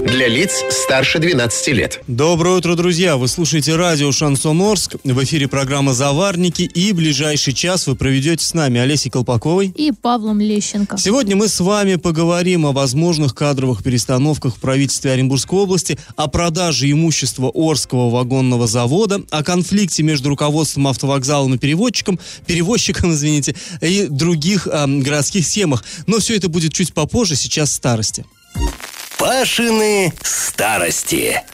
Для лиц старше 12 лет. Доброе утро, друзья! Вы слушаете радио «Шансон Орск». В эфире программа «Заварники». И ближайший час вы проведете с нами Олесей Колпаковой и Павлом Лещенко. Сегодня мы с вами поговорим о возможных кадровых перестановках в правительстве Оренбургской области, о продаже имущества Орского вагонного завода, о конфликте между руководством автовокзалом и переводчиком, перевозчиком, извините, и других э, городских схемах. Но все это будет чуть попозже, сейчас старости. Пашины старости.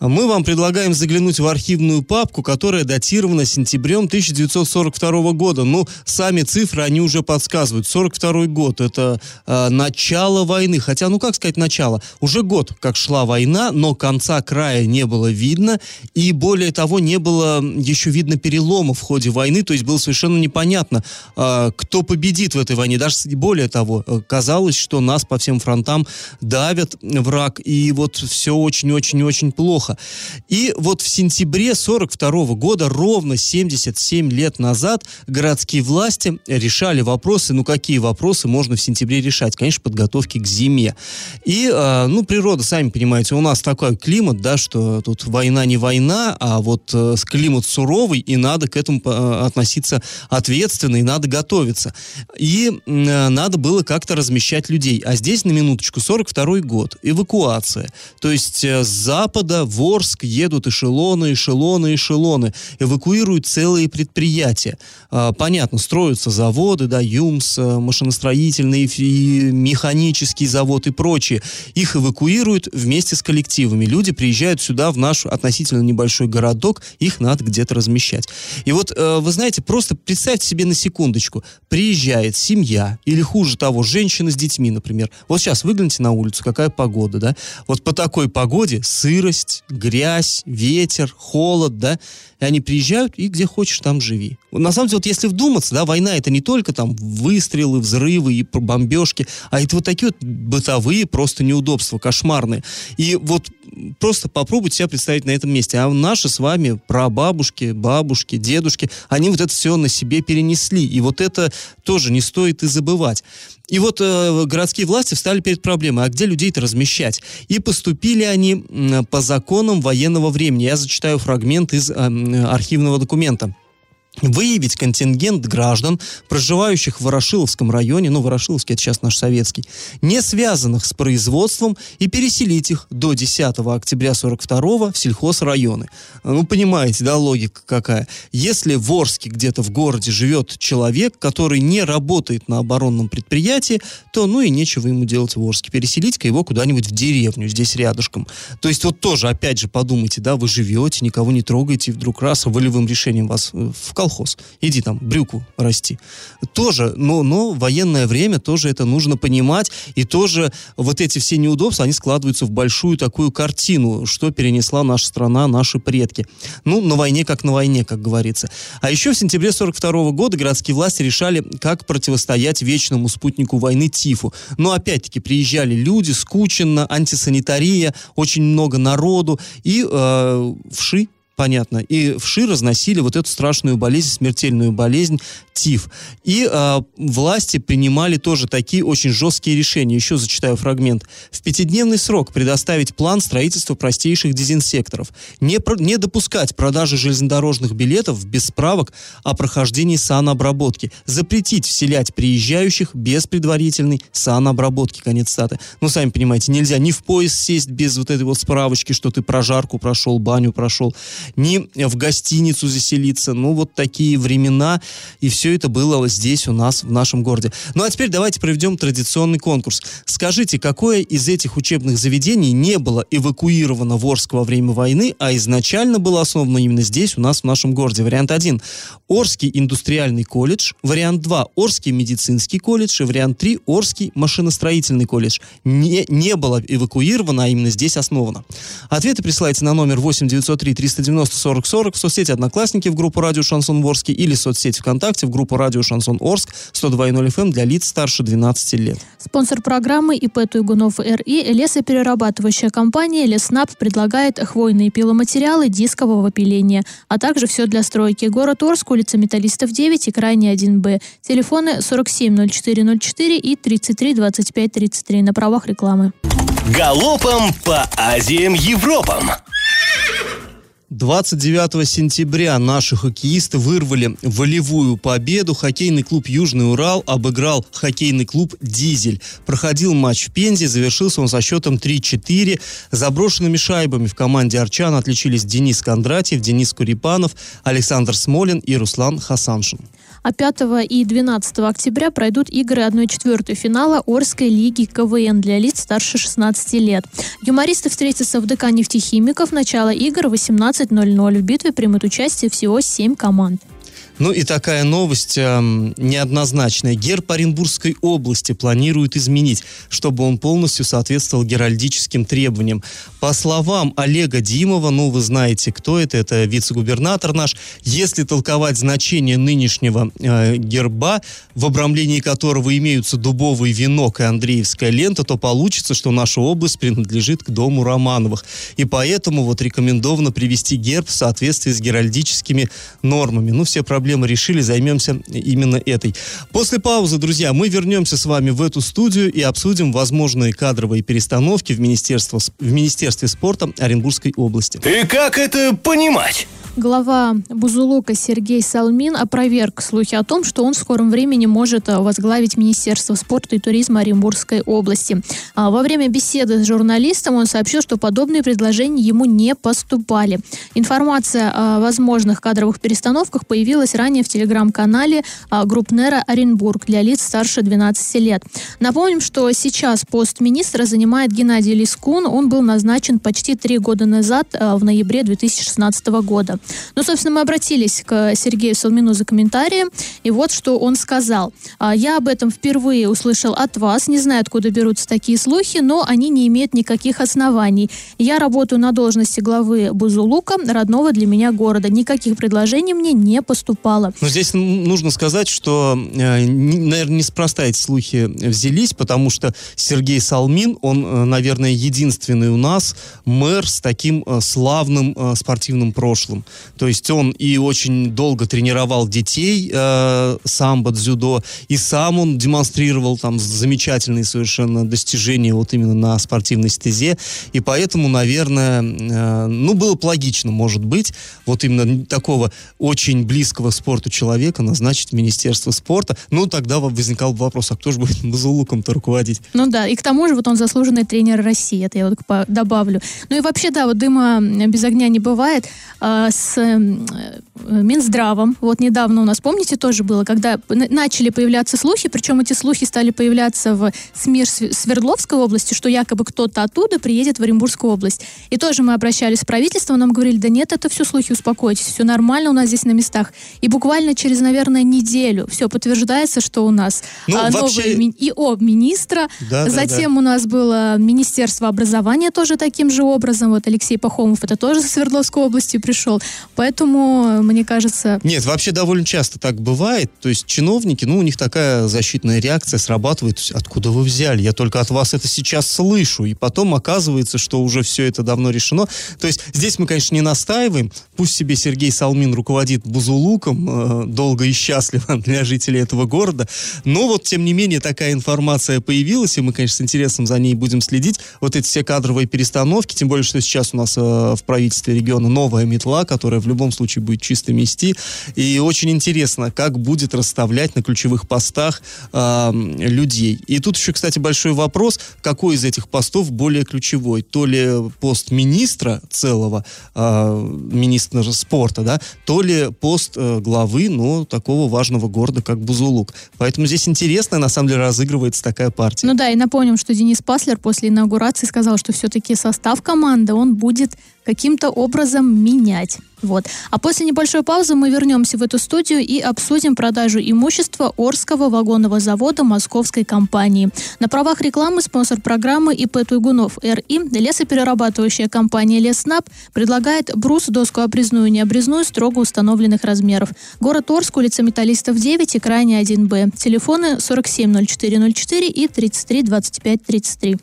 Мы вам предлагаем заглянуть в архивную папку, которая датирована сентябрем 1942 года. Ну, сами цифры, они уже подсказывают. 42 год – это э, начало войны. Хотя, ну как сказать начало? Уже год, как шла война, но конца края не было видно. И более того, не было еще видно перелома в ходе войны. То есть было совершенно непонятно, э, кто победит в этой войне. Даже более того, э, казалось, что нас по всем фронтам давят враг. И вот все очень-очень-очень плохо плохо. И вот в сентябре 42 года, ровно 77 лет назад, городские власти решали вопросы, ну какие вопросы можно в сентябре решать? Конечно, подготовки к зиме. И, э, ну, природа, сами понимаете, у нас такой климат, да, что тут война не война, а вот э, климат суровый, и надо к этому э, относиться ответственно, и надо готовиться. И э, надо было как-то размещать людей. А здесь, на минуточку, 42 год, эвакуация. То есть э, с запада в Орск едут эшелоны, эшелоны, эшелоны, эвакуируют целые предприятия. А, понятно, строятся заводы, да, ЮМС, э, машиностроительный и механический завод и прочее. Их эвакуируют вместе с коллективами. Люди приезжают сюда, в наш относительно небольшой городок, их надо где-то размещать. И вот, э, вы знаете, просто представьте себе на секундочку, приезжает семья, или хуже того, женщина с детьми, например. Вот сейчас выгляните на улицу, какая погода, да? Вот по такой погоде сырость, грязь, ветер, холод, да, и они приезжают, и где хочешь, там живи. На самом деле, вот если вдуматься, да, война это не только там выстрелы, взрывы и бомбежки, а это вот такие вот бытовые просто неудобства, кошмарные. И вот просто попробуйте себя представить на этом месте. А наши с вами прабабушки, бабушки, дедушки, они вот это все на себе перенесли. И вот это тоже не стоит и забывать. И вот э, городские власти встали перед проблемой, а где людей-то размещать? И поступили они э, по законам военного времени. Я зачитаю фрагмент из э, архивного документа выявить контингент граждан, проживающих в Ворошиловском районе, ну, Ворошиловский это сейчас наш советский, не связанных с производством и переселить их до 10 октября 42 в сельхозрайоны. Ну, понимаете, да, логика какая. Если в Орске где-то в городе живет человек, который не работает на оборонном предприятии, то, ну, и нечего ему делать в Орске. Переселить-ка его куда-нибудь в деревню, здесь рядышком. То есть вот тоже, опять же, подумайте, да, вы живете, никого не трогаете, и вдруг раз волевым решением вас э, в колхоз. Иди там брюку расти. Тоже, но, но военное время тоже это нужно понимать. И тоже вот эти все неудобства, они складываются в большую такую картину, что перенесла наша страна, наши предки. Ну, на войне как на войне, как говорится. А еще в сентябре 42 года городские власти решали, как противостоять вечному спутнику войны ТИФу. Но опять-таки приезжали люди, скученно, антисанитария, очень много народу. И э, вши понятно. И вши разносили вот эту страшную болезнь, смертельную болезнь ТИФ. И э, власти принимали тоже такие очень жесткие решения. Еще зачитаю фрагмент. В пятидневный срок предоставить план строительства простейших дезинсекторов. Не, про, не допускать продажи железнодорожных билетов без справок о прохождении санобработки. Запретить вселять приезжающих без предварительной санобработки. Конец статы. Ну, сами понимаете, нельзя ни в поезд сесть без вот этой вот справочки, что ты прожарку прошел, баню прошел ни в гостиницу заселиться. Ну, вот такие времена, и все это было здесь у нас, в нашем городе. Ну, а теперь давайте проведем традиционный конкурс. Скажите, какое из этих учебных заведений не было эвакуировано в Орск во время войны, а изначально было основано именно здесь, у нас, в нашем городе? Вариант 1. Орский индустриальный колледж. Вариант 2. Орский медицинский колледж. И вариант 3. Орский машиностроительный колледж. Не, не было эвакуировано, а именно здесь основано. Ответы присылайте на номер 8 903 390 90 40 40, в соцсети «Одноклассники» в группу «Радио Шансон Орск» или в соцсети ВКонтакте в группу «Радио Шансон Орск» 102.0 FM эм для лиц старше 12 лет. Спонсор программы ИП Туйгунов РИ лесоперерабатывающая компания «Леснаб» предлагает хвойные пиломатериалы дискового пиления, а также все для стройки. Город Орск, улица Металлистов 9 и крайне 1Б. Телефоны 470404 и 33 25 33 на правах рекламы. Галопом по Азиям Европам! 29 сентября наши хоккеисты вырвали волевую победу. Хоккейный клуб «Южный Урал» обыграл хоккейный клуб «Дизель». Проходил матч в Пензе, завершился он со счетом 3-4. Заброшенными шайбами в команде «Арчан» отличились Денис Кондратьев, Денис Курипанов, Александр Смолин и Руслан Хасаншин. А 5 и 12 октября пройдут игры 1-4 финала Орской лиги КВН для лиц старше 16 лет. Юмористы встретятся в ДК нефтехимиков. Начало игр 18.00. В битве примут участие всего 7 команд. Ну и такая новость э, неоднозначная. Герб Оренбургской области планируют изменить, чтобы он полностью соответствовал геральдическим требованиям. По словам Олега Димова, ну вы знаете, кто это, это вице-губернатор наш, если толковать значение нынешнего э, герба, в обрамлении которого имеются дубовый венок и Андреевская лента, то получится, что наша область принадлежит к дому Романовых. И поэтому вот рекомендовано привести герб в соответствии с геральдическими нормами. Ну, все проблемы проблемы решили, займемся именно этой. После паузы, друзья, мы вернемся с вами в эту студию и обсудим возможные кадровые перестановки в, Министерство, в Министерстве спорта Оренбургской области. И как это понимать? Глава Бузулука Сергей Салмин опроверг слухи о том, что он в скором времени может э, возглавить Министерство спорта и туризма Оренбургской области. А во время беседы с журналистом он сообщил, что подобные предложения ему не поступали. Информация о возможных кадровых перестановках появилась ранее в телеграм-канале а, Группнера Оренбург для лиц старше 12 лет. Напомним, что сейчас пост министра занимает Геннадий Лискун. Он был назначен почти три года назад, а, в ноябре 2016 года. Ну, собственно, мы обратились к Сергею Солмину за комментарием, и вот что он сказал. «А, «Я об этом впервые услышал от вас, не знаю, откуда берутся такие слухи, но они не имеют никаких оснований. Я работаю на должности главы Бузулука, родного для меня города. Никаких предложений мне не поступало». Но здесь нужно сказать, что, э, наверное, неспроста эти слухи взялись, потому что Сергей Салмин, он, э, наверное, единственный у нас мэр с таким э, славным спортивным прошлым. То есть он и очень долго тренировал детей э, самбо, дзюдо, и сам он демонстрировал там замечательные совершенно достижения вот именно на спортивной стезе, и поэтому, наверное, э, ну, было бы логично, может быть, вот именно такого очень близкого спорту человека назначить в Министерство спорта. Ну, тогда возникал бы вопрос, а кто же будет Базулуком-то руководить? Ну да, и к тому же вот он заслуженный тренер России, это я вот добавлю. Ну и вообще, да, вот дыма без огня не бывает. А, с эм, э, Минздравом. Вот недавно у нас, помните, тоже было, когда начали появляться слухи, причем эти слухи стали появляться в СМИ Свердловской области, что якобы кто-то оттуда приедет в Оренбургскую область. И тоже мы обращались в правительство, нам говорили, да нет, это все слухи, успокойтесь, все нормально у нас здесь на местах. И буквально через, наверное, неделю все подтверждается, что у нас ну, а, вообще... новый ИО министра, да, затем да, да. у нас было Министерство образования тоже таким же образом, вот Алексей Пахомов, это тоже с Свердловской области пришел. Поэтому, мне кажется... Нет, вообще довольно часто так бывает. То есть чиновники, ну, у них такая защитная реакция срабатывает. Откуда вы взяли? Я только от вас это сейчас слышу. И потом оказывается, что уже все это давно решено. То есть здесь мы, конечно, не настаиваем. Пусть себе Сергей Салмин руководит Бузулуком, э, долго и счастливо для жителей этого города. Но вот, тем не менее, такая информация появилась, и мы, конечно, с интересом за ней будем следить. Вот эти все кадровые перестановки, тем более, что сейчас у нас э, в правительстве региона новая метла, которая в любом случае будет чисто мести. И очень интересно, как будет расставлять на ключевых постах э, людей. И тут еще, кстати, большой вопрос, какой из этих постов более ключевой? То ли пост министра целого, э, министра спорта, да, то ли пост э, главы, ну, такого важного города, как Бузулук. Поэтому здесь интересно, на самом деле, разыгрывается такая партия. Ну да, и напомним, что Денис Паслер после инаугурации сказал, что все-таки состав команды, он будет каким-то образом менять. Вот. А после небольшой паузы мы вернемся в эту студию и обсудим продажу имущества Орского вагонного завода московской компании. На правах рекламы спонсор программы ИП Туйгунов РИ лесоперерабатывающая компания Леснаб предлагает брус, доску обрезную и необрезную строго установленных размеров. Город Орск, улица Металлистов 9 и крайне 1Б. Телефоны 470404 и 33 25 33.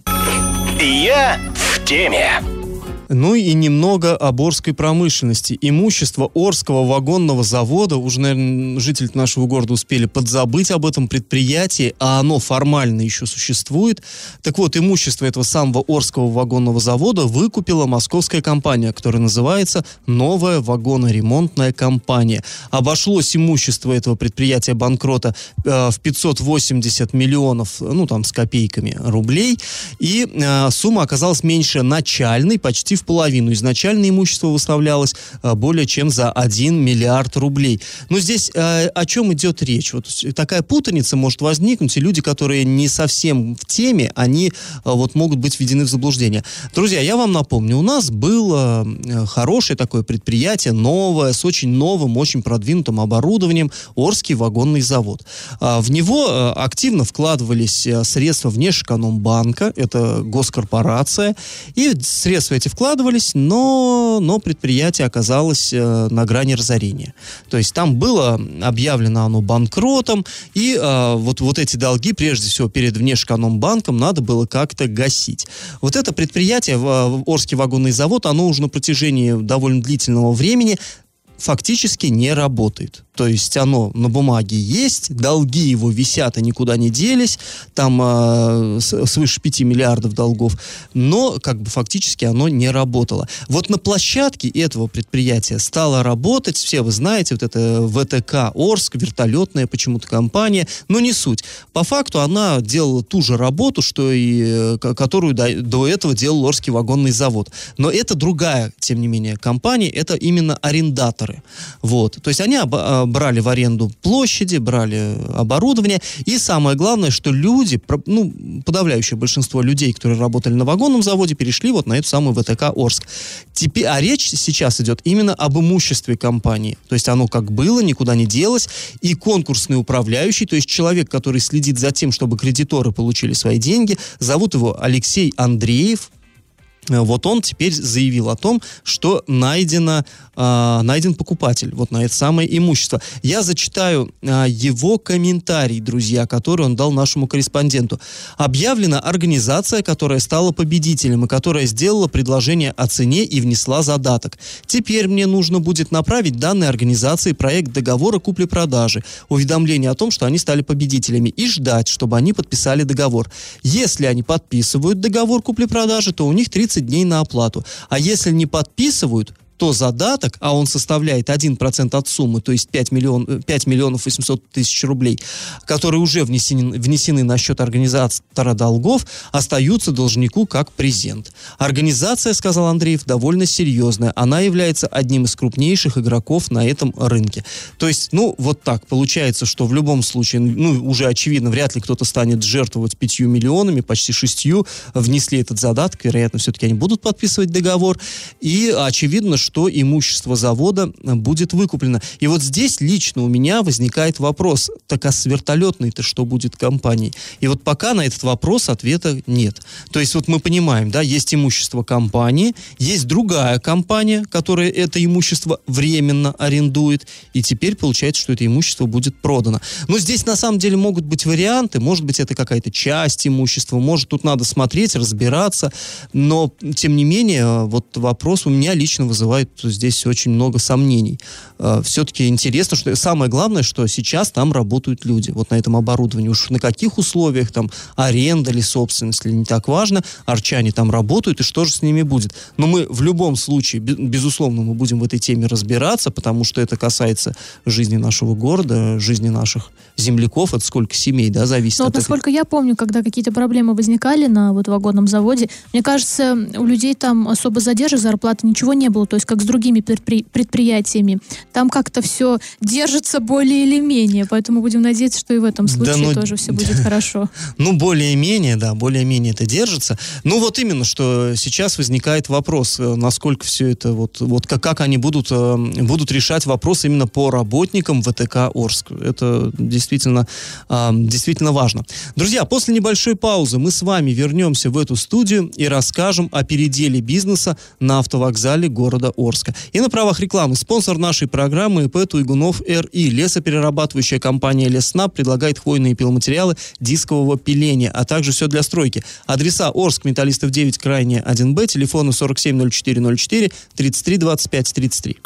Я в теме. Ну и немного о Орской промышленности. Имущество Орского вагонного завода, уже, наверное, жители нашего города успели подзабыть об этом предприятии, а оно формально еще существует. Так вот, имущество этого самого Орского вагонного завода выкупила московская компания, которая называется «Новая вагоноремонтная компания». Обошлось имущество этого предприятия банкрота э, в 580 миллионов, ну там с копейками рублей, и э, сумма оказалась меньше начальной, почти в половину. Изначально имущество выставлялось э, более чем за 1 миллиард рублей. Но здесь э, о чем идет речь? Вот такая путаница может возникнуть, и люди, которые не совсем в теме, они э, вот могут быть введены в заблуждение. Друзья, я вам напомню, у нас было хорошее такое предприятие, новое, с очень новым, очень продвинутым оборудованием, Орский вагонный завод. А, в него активно вкладывались средства Внешэкономбанка, это госкорпорация, и средства эти вкладывались вкладывались, но, но предприятие оказалось э, на грани разорения. То есть там было объявлено оно банкротом, и э, вот, вот эти долги, прежде всего, перед Внешэкономбанком надо было как-то гасить. Вот это предприятие, э, Орский вагонный завод, оно уже на протяжении довольно длительного времени фактически не работает. То есть оно на бумаге есть, долги его висят и никуда не делись, там э, свыше 5 миллиардов долгов, но как бы фактически оно не работало. Вот на площадке этого предприятия стало работать, все вы знаете, вот это ВТК Орск, вертолетная почему-то компания, но не суть. По факту она делала ту же работу, что и которую до, до этого делал Орский вагонный завод. Но это другая, тем не менее, компания, это именно арендаторы. Вот. То есть они об, брали в аренду площади, брали оборудование. И самое главное, что люди, ну, подавляющее большинство людей, которые работали на вагонном заводе, перешли вот на эту самую ВТК Орск. Теперь, а речь сейчас идет именно об имуществе компании. То есть оно как было, никуда не делось. И конкурсный управляющий, то есть человек, который следит за тем, чтобы кредиторы получили свои деньги, зовут его Алексей Андреев, вот он теперь заявил о том, что найдено, э, найден покупатель вот на это самое имущество. Я зачитаю э, его комментарий, друзья, который он дал нашему корреспонденту. Объявлена организация, которая стала победителем и которая сделала предложение о цене и внесла задаток. Теперь мне нужно будет направить данной организации проект договора купли-продажи, уведомление о том, что они стали победителями, и ждать, чтобы они подписали договор. Если они подписывают договор купли-продажи, то у них 30 30 дней на оплату. А если не подписывают, то задаток, а он составляет 1% от суммы, то есть 5, миллион, 5 миллионов 800 тысяч рублей, которые уже внесены, внесены на счет организатора долгов, остаются должнику как презент. Организация, сказал Андреев, довольно серьезная. Она является одним из крупнейших игроков на этом рынке. То есть, ну, вот так. Получается, что в любом случае, ну, уже очевидно, вряд ли кто-то станет жертвовать 5 миллионами, почти 6, внесли этот задаток, вероятно, все-таки они будут подписывать договор. И очевидно, что имущество завода будет выкуплено. И вот здесь лично у меня возникает вопрос, так а с вертолетной-то что будет компанией? И вот пока на этот вопрос ответа нет. То есть вот мы понимаем, да, есть имущество компании, есть другая компания, которая это имущество временно арендует, и теперь получается, что это имущество будет продано. Но здесь на самом деле могут быть варианты, может быть это какая-то часть имущества, может тут надо смотреть, разбираться, но тем не менее вот вопрос у меня лично вызывает вызывает здесь очень много сомнений. А, Все-таки интересно, что самое главное, что сейчас там работают люди, вот на этом оборудовании. Уж на каких условиях, там, аренда или собственность, или не так важно, арчане там работают, и что же с ними будет. Но мы в любом случае, безусловно, мы будем в этой теме разбираться, потому что это касается жизни нашего города, жизни наших земляков, от сколько семей, да, зависит. Но от насколько этой... я помню, когда какие-то проблемы возникали на вот вагонном заводе, мне кажется, у людей там особо задержек зарплаты ничего не было. То есть так как с другими предприятиями. Там как-то все держится более или менее, поэтому будем надеяться, что и в этом случае да, ну, тоже все будет хорошо. Ну, более-менее, да, более-менее это держится. Ну, вот именно, что сейчас возникает вопрос, э, насколько все это, вот, вот как, как они будут, э, будут решать вопрос именно по работникам ВТК Орск. Это действительно, э, действительно важно. Друзья, после небольшой паузы мы с вами вернемся в эту студию и расскажем о переделе бизнеса на автовокзале города Орска. И на правах рекламы спонсор нашей программы ИП Туйгунов РИ. Лесоперерабатывающая компания Леснаб предлагает хвойные пиломатериалы дискового пиления, а также все для стройки. Адреса Орск, Металлистов 9, крайне 1Б, телефоны 470404 33 25 33.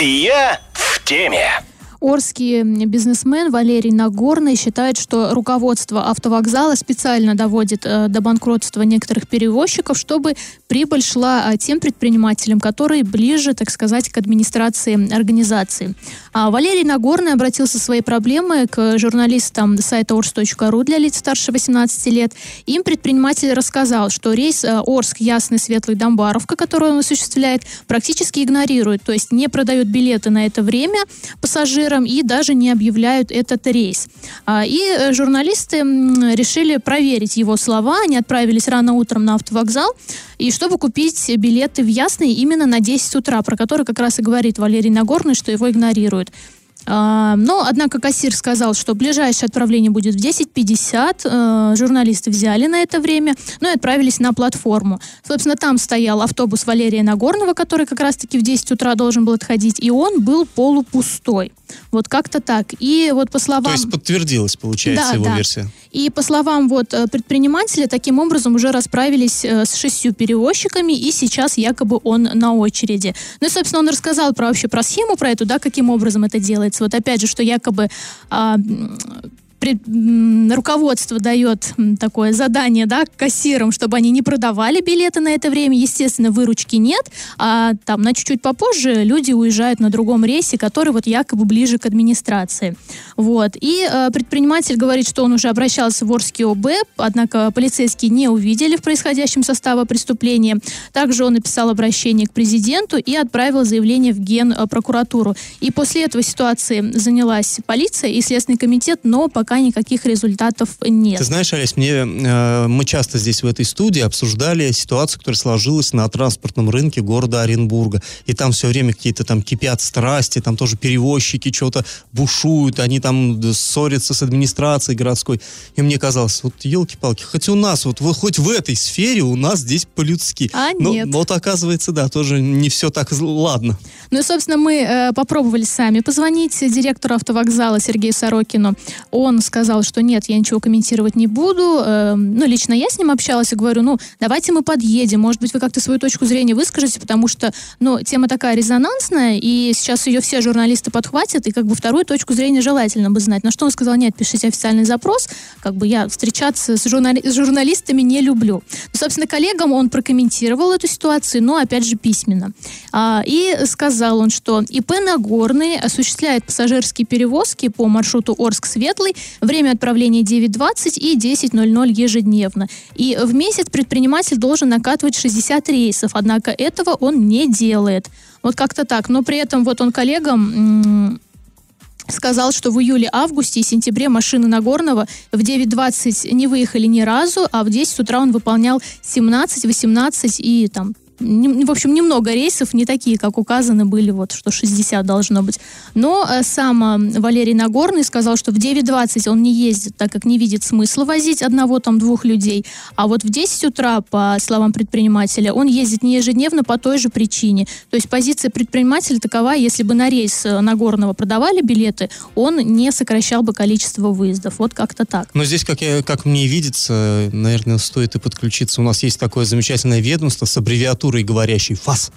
Я в теме. Орский бизнесмен Валерий Нагорный считает, что руководство автовокзала специально доводит э, до банкротства некоторых перевозчиков, чтобы прибыль шла э, тем предпринимателям, которые ближе, так сказать, к администрации организации. А Валерий Нагорный обратился своей проблемой к журналистам сайта ors.ru для лиц старше 18 лет. Им предприниматель рассказал, что рейс э, Орск, Ясный, Светлый, Домбаровка, который он осуществляет, практически игнорирует, то есть не продают билеты на это время пассажирам, пассажирам и даже не объявляют этот рейс. А, и э, журналисты решили проверить его слова. Они отправились рано утром на автовокзал, и чтобы купить билеты в Ясный именно на 10 утра, про который как раз и говорит Валерий Нагорный, что его игнорируют. А, но, однако, кассир сказал, что ближайшее отправление будет в 10.50. Э, журналисты взяли на это время, ну и отправились на платформу. Собственно, там стоял автобус Валерия Нагорного, который как раз-таки в 10 утра должен был отходить, и он был полупустой. Вот как-то так. И вот по словам... То есть подтвердилась, получается, да, его да. версия. И по словам вот э, предпринимателя, таким образом уже расправились э, с шестью перевозчиками, и сейчас якобы он на очереди. Ну и, собственно, он рассказал про вообще про схему, про эту, да, каким образом это делается. Вот опять же, что якобы а, руководство дает такое задание да, кассирам, чтобы они не продавали билеты на это время. Естественно, выручки нет, а там на чуть-чуть попозже люди уезжают на другом рейсе, который вот якобы ближе к администрации. Вот. И э, предприниматель говорит, что он уже обращался в Орский ОБ, однако полицейские не увидели в происходящем состава преступления. Также он написал обращение к президенту и отправил заявление в Генпрокуратуру. И после этого ситуации занялась полиция и Следственный комитет, но пока пока никаких результатов нет. Ты знаешь, Олесь, мне, э, мы часто здесь в этой студии обсуждали ситуацию, которая сложилась на транспортном рынке города Оренбурга. И там все время какие-то там кипят страсти, там тоже перевозчики что-то бушуют, они там ссорятся с администрацией городской. И мне казалось, вот елки-палки, хоть у нас, вот, вот хоть в этой сфере у нас здесь по-людски. А но, нет. Но вот оказывается, да, тоже не все так ладно. Ну и, собственно, мы э, попробовали сами позвонить директору автовокзала Сергею Сорокину. Он сказал, что нет, я ничего комментировать не буду. Э, ну, лично я с ним общалась и говорю, ну, давайте мы подъедем, может быть, вы как-то свою точку зрения выскажете, потому что, ну, тема такая резонансная, и сейчас ее все журналисты подхватят, и как бы вторую точку зрения желательно бы знать. На что он сказал, нет, пишите официальный запрос, как бы я встречаться с, журнали- с журналистами не люблю. Ну, собственно, коллегам он прокомментировал эту ситуацию, но, опять же, письменно. А, и сказал он, что ИП Нагорный осуществляет пассажирские перевозки по маршруту Орск-Светлый Время отправления 9.20 и 10.00 ежедневно. И в месяц предприниматель должен накатывать 60 рейсов, однако этого он не делает. Вот как-то так. Но при этом вот он коллегам сказал, что в июле, августе и сентябре машины Нагорного в 9.20 не выехали ни разу, а в 10 утра он выполнял 17, 18 и там в общем, немного рейсов, не такие, как указаны были, вот, что 60 должно быть. Но э, сам э, Валерий Нагорный сказал, что в 9.20 он не ездит, так как не видит смысла возить одного, там, двух людей. А вот в 10 утра, по словам предпринимателя, он ездит не ежедневно по той же причине. То есть позиция предпринимателя такова, если бы на рейс э, Нагорного продавали билеты, он не сокращал бы количество выездов. Вот как-то так. Но здесь, как, я, как мне видится, наверное, стоит и подключиться. У нас есть такое замечательное ведомство с аббревиатурой культурой говорящий ФАС.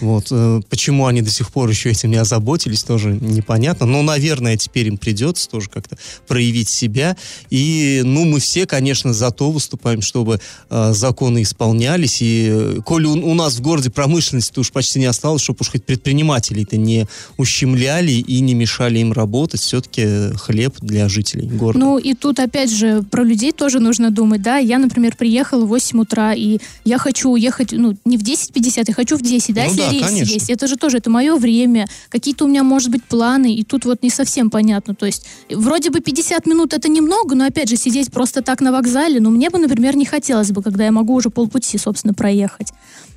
Вот. Э, почему они до сих пор еще этим не озаботились, тоже непонятно. Но, наверное, теперь им придется тоже как-то проявить себя. И, ну, мы все, конечно, за то выступаем, чтобы э, законы исполнялись. И, э, коли у, у нас в городе промышленности уж почти не осталось, чтобы уж хоть предпринимателей-то не ущемляли и не мешали им работать, все-таки хлеб для жителей города. Ну, и тут, опять же, про людей тоже нужно думать, да. Я, например, приехала в 8 утра, и я хочу уехать, ну, не в 10 10.50, я хочу в 10, да, Ну если да, рейс конечно. есть. Это же тоже, это мое время. Какие-то у меня, может быть, планы, и тут вот не совсем понятно. То есть, вроде бы 50 минут это немного, но, опять же, сидеть просто так на вокзале, ну, мне бы, например, не хотелось бы, когда я могу уже полпути, собственно, проехать.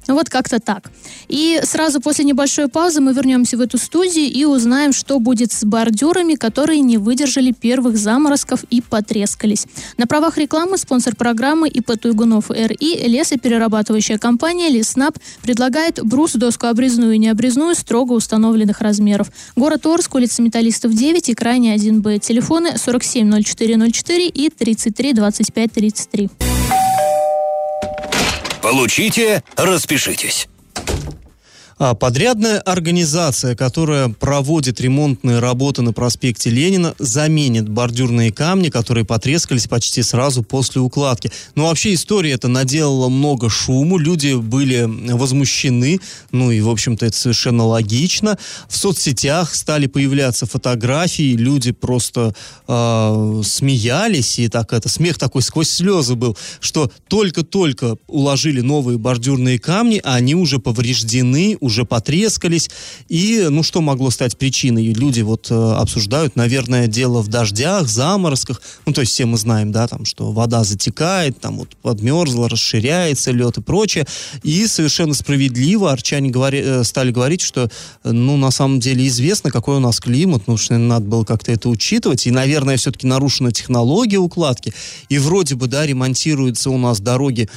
Ну, вот как-то так. И сразу после небольшой паузы мы вернемся в эту студию и узнаем, что будет с бордюрами, которые не выдержали первых заморозков и потрескались. На правах рекламы спонсор программы ИП Туйгунов РИ лесоперерабатывающая компания Леснаб предлагает брус, доску обрезную и необрезную строго установленных размеров. Город Орск, улица Металлистов 9 и крайне 1Б. Телефоны 470404 и 33 25 33. Получите, распишитесь. А, Подрядная организация, которая проводит ремонтные работы на проспекте Ленина, заменит бордюрные камни, которые потрескались почти сразу после укладки. Но вообще история эта наделала много шуму, люди были возмущены, ну и, в общем-то, это совершенно логично. В соцсетях стали появляться фотографии, люди просто э, смеялись, и так это, смех такой сквозь слезы был, что только-только уложили новые бордюрные камни, а они уже повреждены, уже потрескались. И, ну, что могло стать причиной? Люди вот э, обсуждают, наверное, дело в дождях, заморозках. Ну, то есть все мы знаем, да, там, что вода затекает, там вот подмерзла, расширяется лед и прочее. И совершенно справедливо арчане говори, э, стали говорить, что, э, ну, на самом деле известно, какой у нас климат, ну, что надо было как-то это учитывать. И, наверное, все-таки нарушена технология укладки. И вроде бы, да, ремонтируются у нас дороги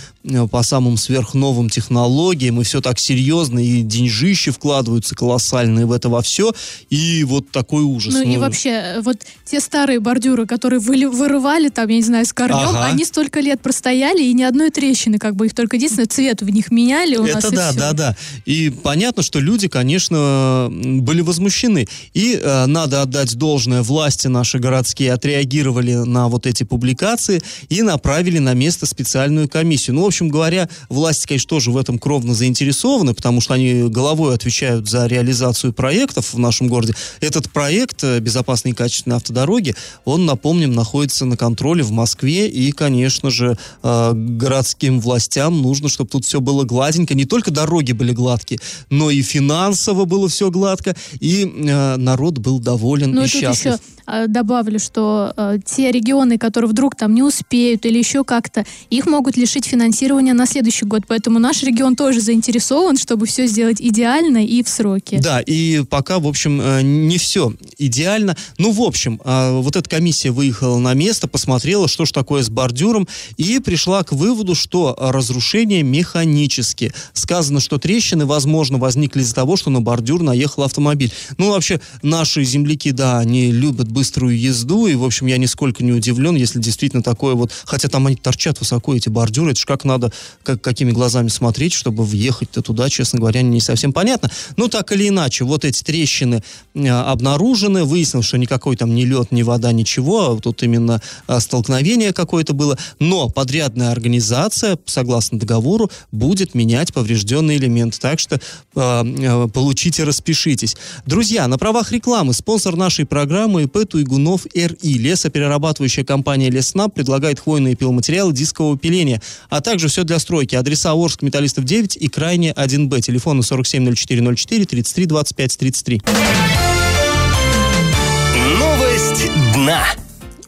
по самым сверхновым технологиям, и все так серьезно, и деньжищи вкладываются колоссальные в это во все, и вот такой ужас. Ну, и вообще, э, вот те старые бордюры, которые выли- вырывали там, я не знаю, с корнем, Ага. они столько лет простояли, и ни одной трещины, как бы их только единственное, цвет в них меняли у нас. Это и да, всё. да, да. И понятно, что люди, конечно, были возмущены. И э, надо отдать должное власти наши городские отреагировали на вот эти публикации и направили на место специальную комиссию. Ну, в общем говоря, власти, конечно, тоже в этом кровно заинтересованы, потому что они головой отвечают за реализацию проектов в нашем городе. Этот проект э, «Безопасные и качественные автодороги», он, напомним, находится на контроле в Москве, и, конечно же, э, городским властям нужно, чтобы тут все было гладенько. Не только дороги были гладкие, но и финансово было все гладко, и э, народ был доволен Ну и счастлив. еще добавлю, что те регионы, которые вдруг там не успеют или еще как-то, их могут лишить финансирования на следующий год. Поэтому наш регион тоже заинтересован, чтобы все сделать идеально и в сроки. Да, и пока, в общем, э, не все идеально. Ну, в общем, э, вот эта комиссия выехала на место, посмотрела, что ж такое с бордюром, и пришла к выводу, что разрушение механические. Сказано, что трещины, возможно, возникли из-за того, что на бордюр наехал автомобиль. Ну, вообще, наши земляки, да, они любят быструю езду, и, в общем, я нисколько не удивлен, если действительно такое вот... Хотя там они торчат высоко, эти бордюры, это ж как надо, как, какими глазами смотреть, чтобы въехать-то туда, честно говоря, не совсем понятно. Ну, так или иначе, вот эти трещины э, обнаружены, выяснилось, что никакой там ни лед, ни вода, ничего, а тут именно а, столкновение какое-то было, но подрядная организация, согласно договору, будет менять поврежденные элементы, так что э, э, получите, распишитесь. Друзья, на правах рекламы спонсор нашей программы ИП Туйгунов РИ, лесоперерабатывающая компания Леснаб предлагает хвойные пиломатериалы дискового пиления, а также все для стройки. Адреса Орск, Металлистов 9 и Крайне 1Б. Телефоны 470404 33 25 33. Новость дна.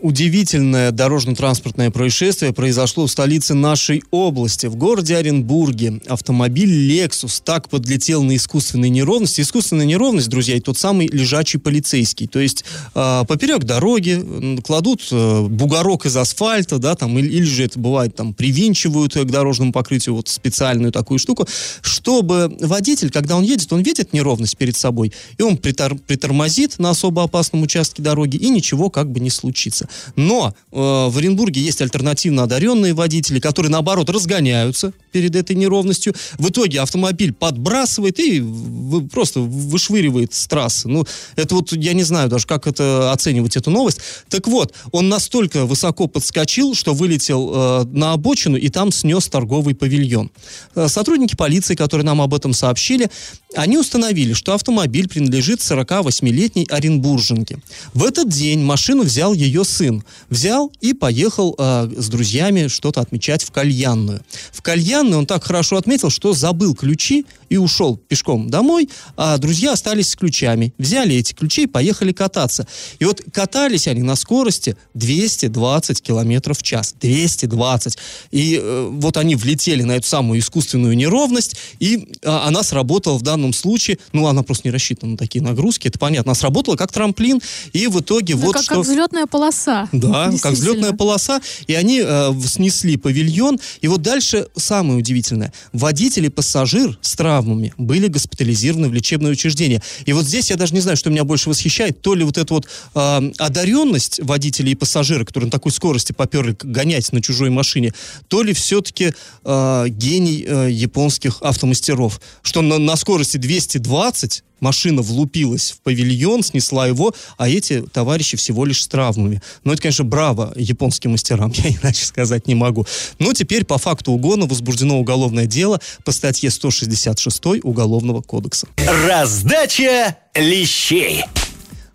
Удивительное дорожно-транспортное происшествие произошло в столице нашей области, в городе Оренбурге. Автомобиль Lexus так подлетел на искусственной неровности. Искусственная неровность, друзья, и тот самый лежачий полицейский. То есть э, поперек дороги кладут э, бугорок из асфальта, да, там, или, или же это бывает, там, привинчивают к дорожному покрытию вот специальную такую штуку, чтобы водитель, когда он едет, он видит неровность перед собой, и он притор- притормозит на особо опасном участке дороги, и ничего как бы не случится. Но э, в Оренбурге есть альтернативно одаренные водители, которые, наоборот, разгоняются перед этой неровностью. В итоге автомобиль подбрасывает и вы- просто вышвыривает с трассы. Ну, это вот, я не знаю даже, как это оценивать, эту новость. Так вот, он настолько высоко подскочил, что вылетел э, на обочину и там снес торговый павильон. Э, сотрудники полиции, которые нам об этом сообщили, они установили, что автомобиль принадлежит 48-летней оренбурженке. В этот день машину взял ее сын. Сын взял и поехал э, с друзьями что-то отмечать в кальянную. В кальянную он так хорошо отметил, что забыл ключи и ушел пешком домой, а друзья остались с ключами. Взяли эти ключи и поехали кататься. И вот катались они на скорости 220 километров в час. 220. И э, вот они влетели на эту самую искусственную неровность, и э, она сработала в данном случае, ну, она просто не рассчитана на такие нагрузки, это понятно. Она сработала как трамплин, и в итоге Ну, вот как, что... как взлетная полоса. Да, как взлетная полоса, и они э, снесли павильон. И вот дальше самое удивительное. Водитель и пассажир с травмами были госпитализированы в лечебное учреждение. И вот здесь я даже не знаю, что меня больше восхищает. То ли вот эта вот э, одаренность водителя и пассажира, которые на такой скорости поперли гонять на чужой машине, то ли все-таки э, гений э, японских автомастеров. Что на, на скорости 220 машина влупилась в павильон, снесла его, а эти товарищи всего лишь с травмами. Ну, это, конечно, браво японским мастерам, я иначе сказать не могу. Но теперь по факту угона возбуждено уголовное дело по статье 166 Уголовного кодекса. Раздача лещей.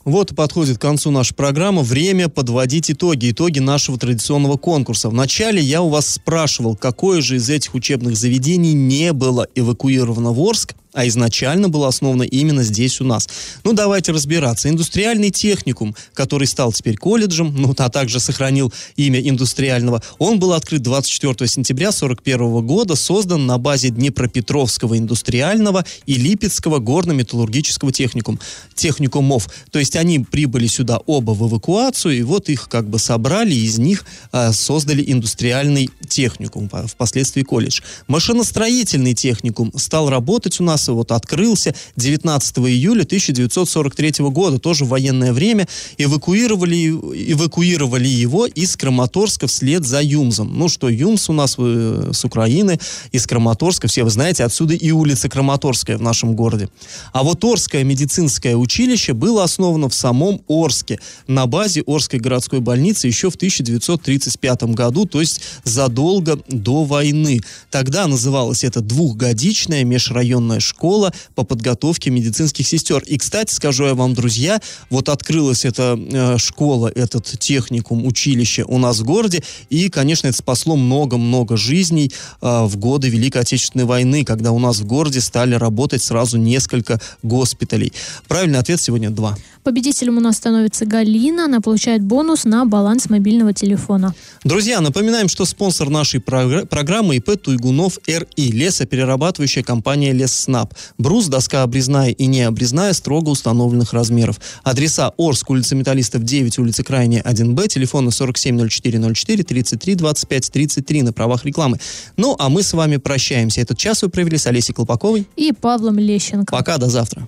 Вот и подходит к концу наша программа. Время подводить итоги. Итоги нашего традиционного конкурса. Вначале я у вас спрашивал, какое же из этих учебных заведений не было эвакуировано в Орск, а изначально было основано именно здесь у нас. Ну, давайте разбираться. Индустриальный техникум, который стал теперь колледжем, ну, а также сохранил имя индустриального, он был открыт 24 сентября 1941 года, создан на базе Днепропетровского индустриального и Липецкого горно-металлургического техникум, техникумов. То есть они прибыли сюда оба в эвакуацию, и вот их как бы собрали, и из них а, создали индустриальный техникум, по- впоследствии колледж. Машиностроительный техникум стал работать у нас, и вот открылся 19 июля 1943 года, тоже военное время, эвакуировали, эвакуировали его из Краматорска вслед за Юмзом. Ну что, Юмс у нас э, с Украины, из Краматорска, все вы знаете, отсюда и улица Краматорская в нашем городе. А вот Орское медицинское училище было основано в самом Орске, на базе Орской городской больницы еще в 1935 году, то есть задолго до войны. Тогда называлась это двухгодичная межрайонная школа по подготовке медицинских сестер. И, кстати, скажу я вам, друзья, вот открылась эта э, школа, этот техникум, училище у нас в городе, и, конечно, это спасло много-много жизней э, в годы Великой Отечественной войны, когда у нас в городе стали работать сразу несколько госпиталей. Правильный ответ сегодня два. Победителем у нас становится Галина. Она получает бонус на баланс мобильного телефона. Друзья, напоминаем, что спонсор нашей програ- программы ИП Туйгунов РИ, лесоперерабатывающая компания Лесснаб. Брус, доска обрезная и необрезная, строго установленных размеров. Адреса Орск, улица Металлистов 9, улица Крайняя 1Б, телефоны 470404 33 25 33 на правах рекламы. Ну, а мы с вами прощаемся. Этот час вы провели с Олесей Колпаковой. И Павлом Лещенко. Пока, до завтра.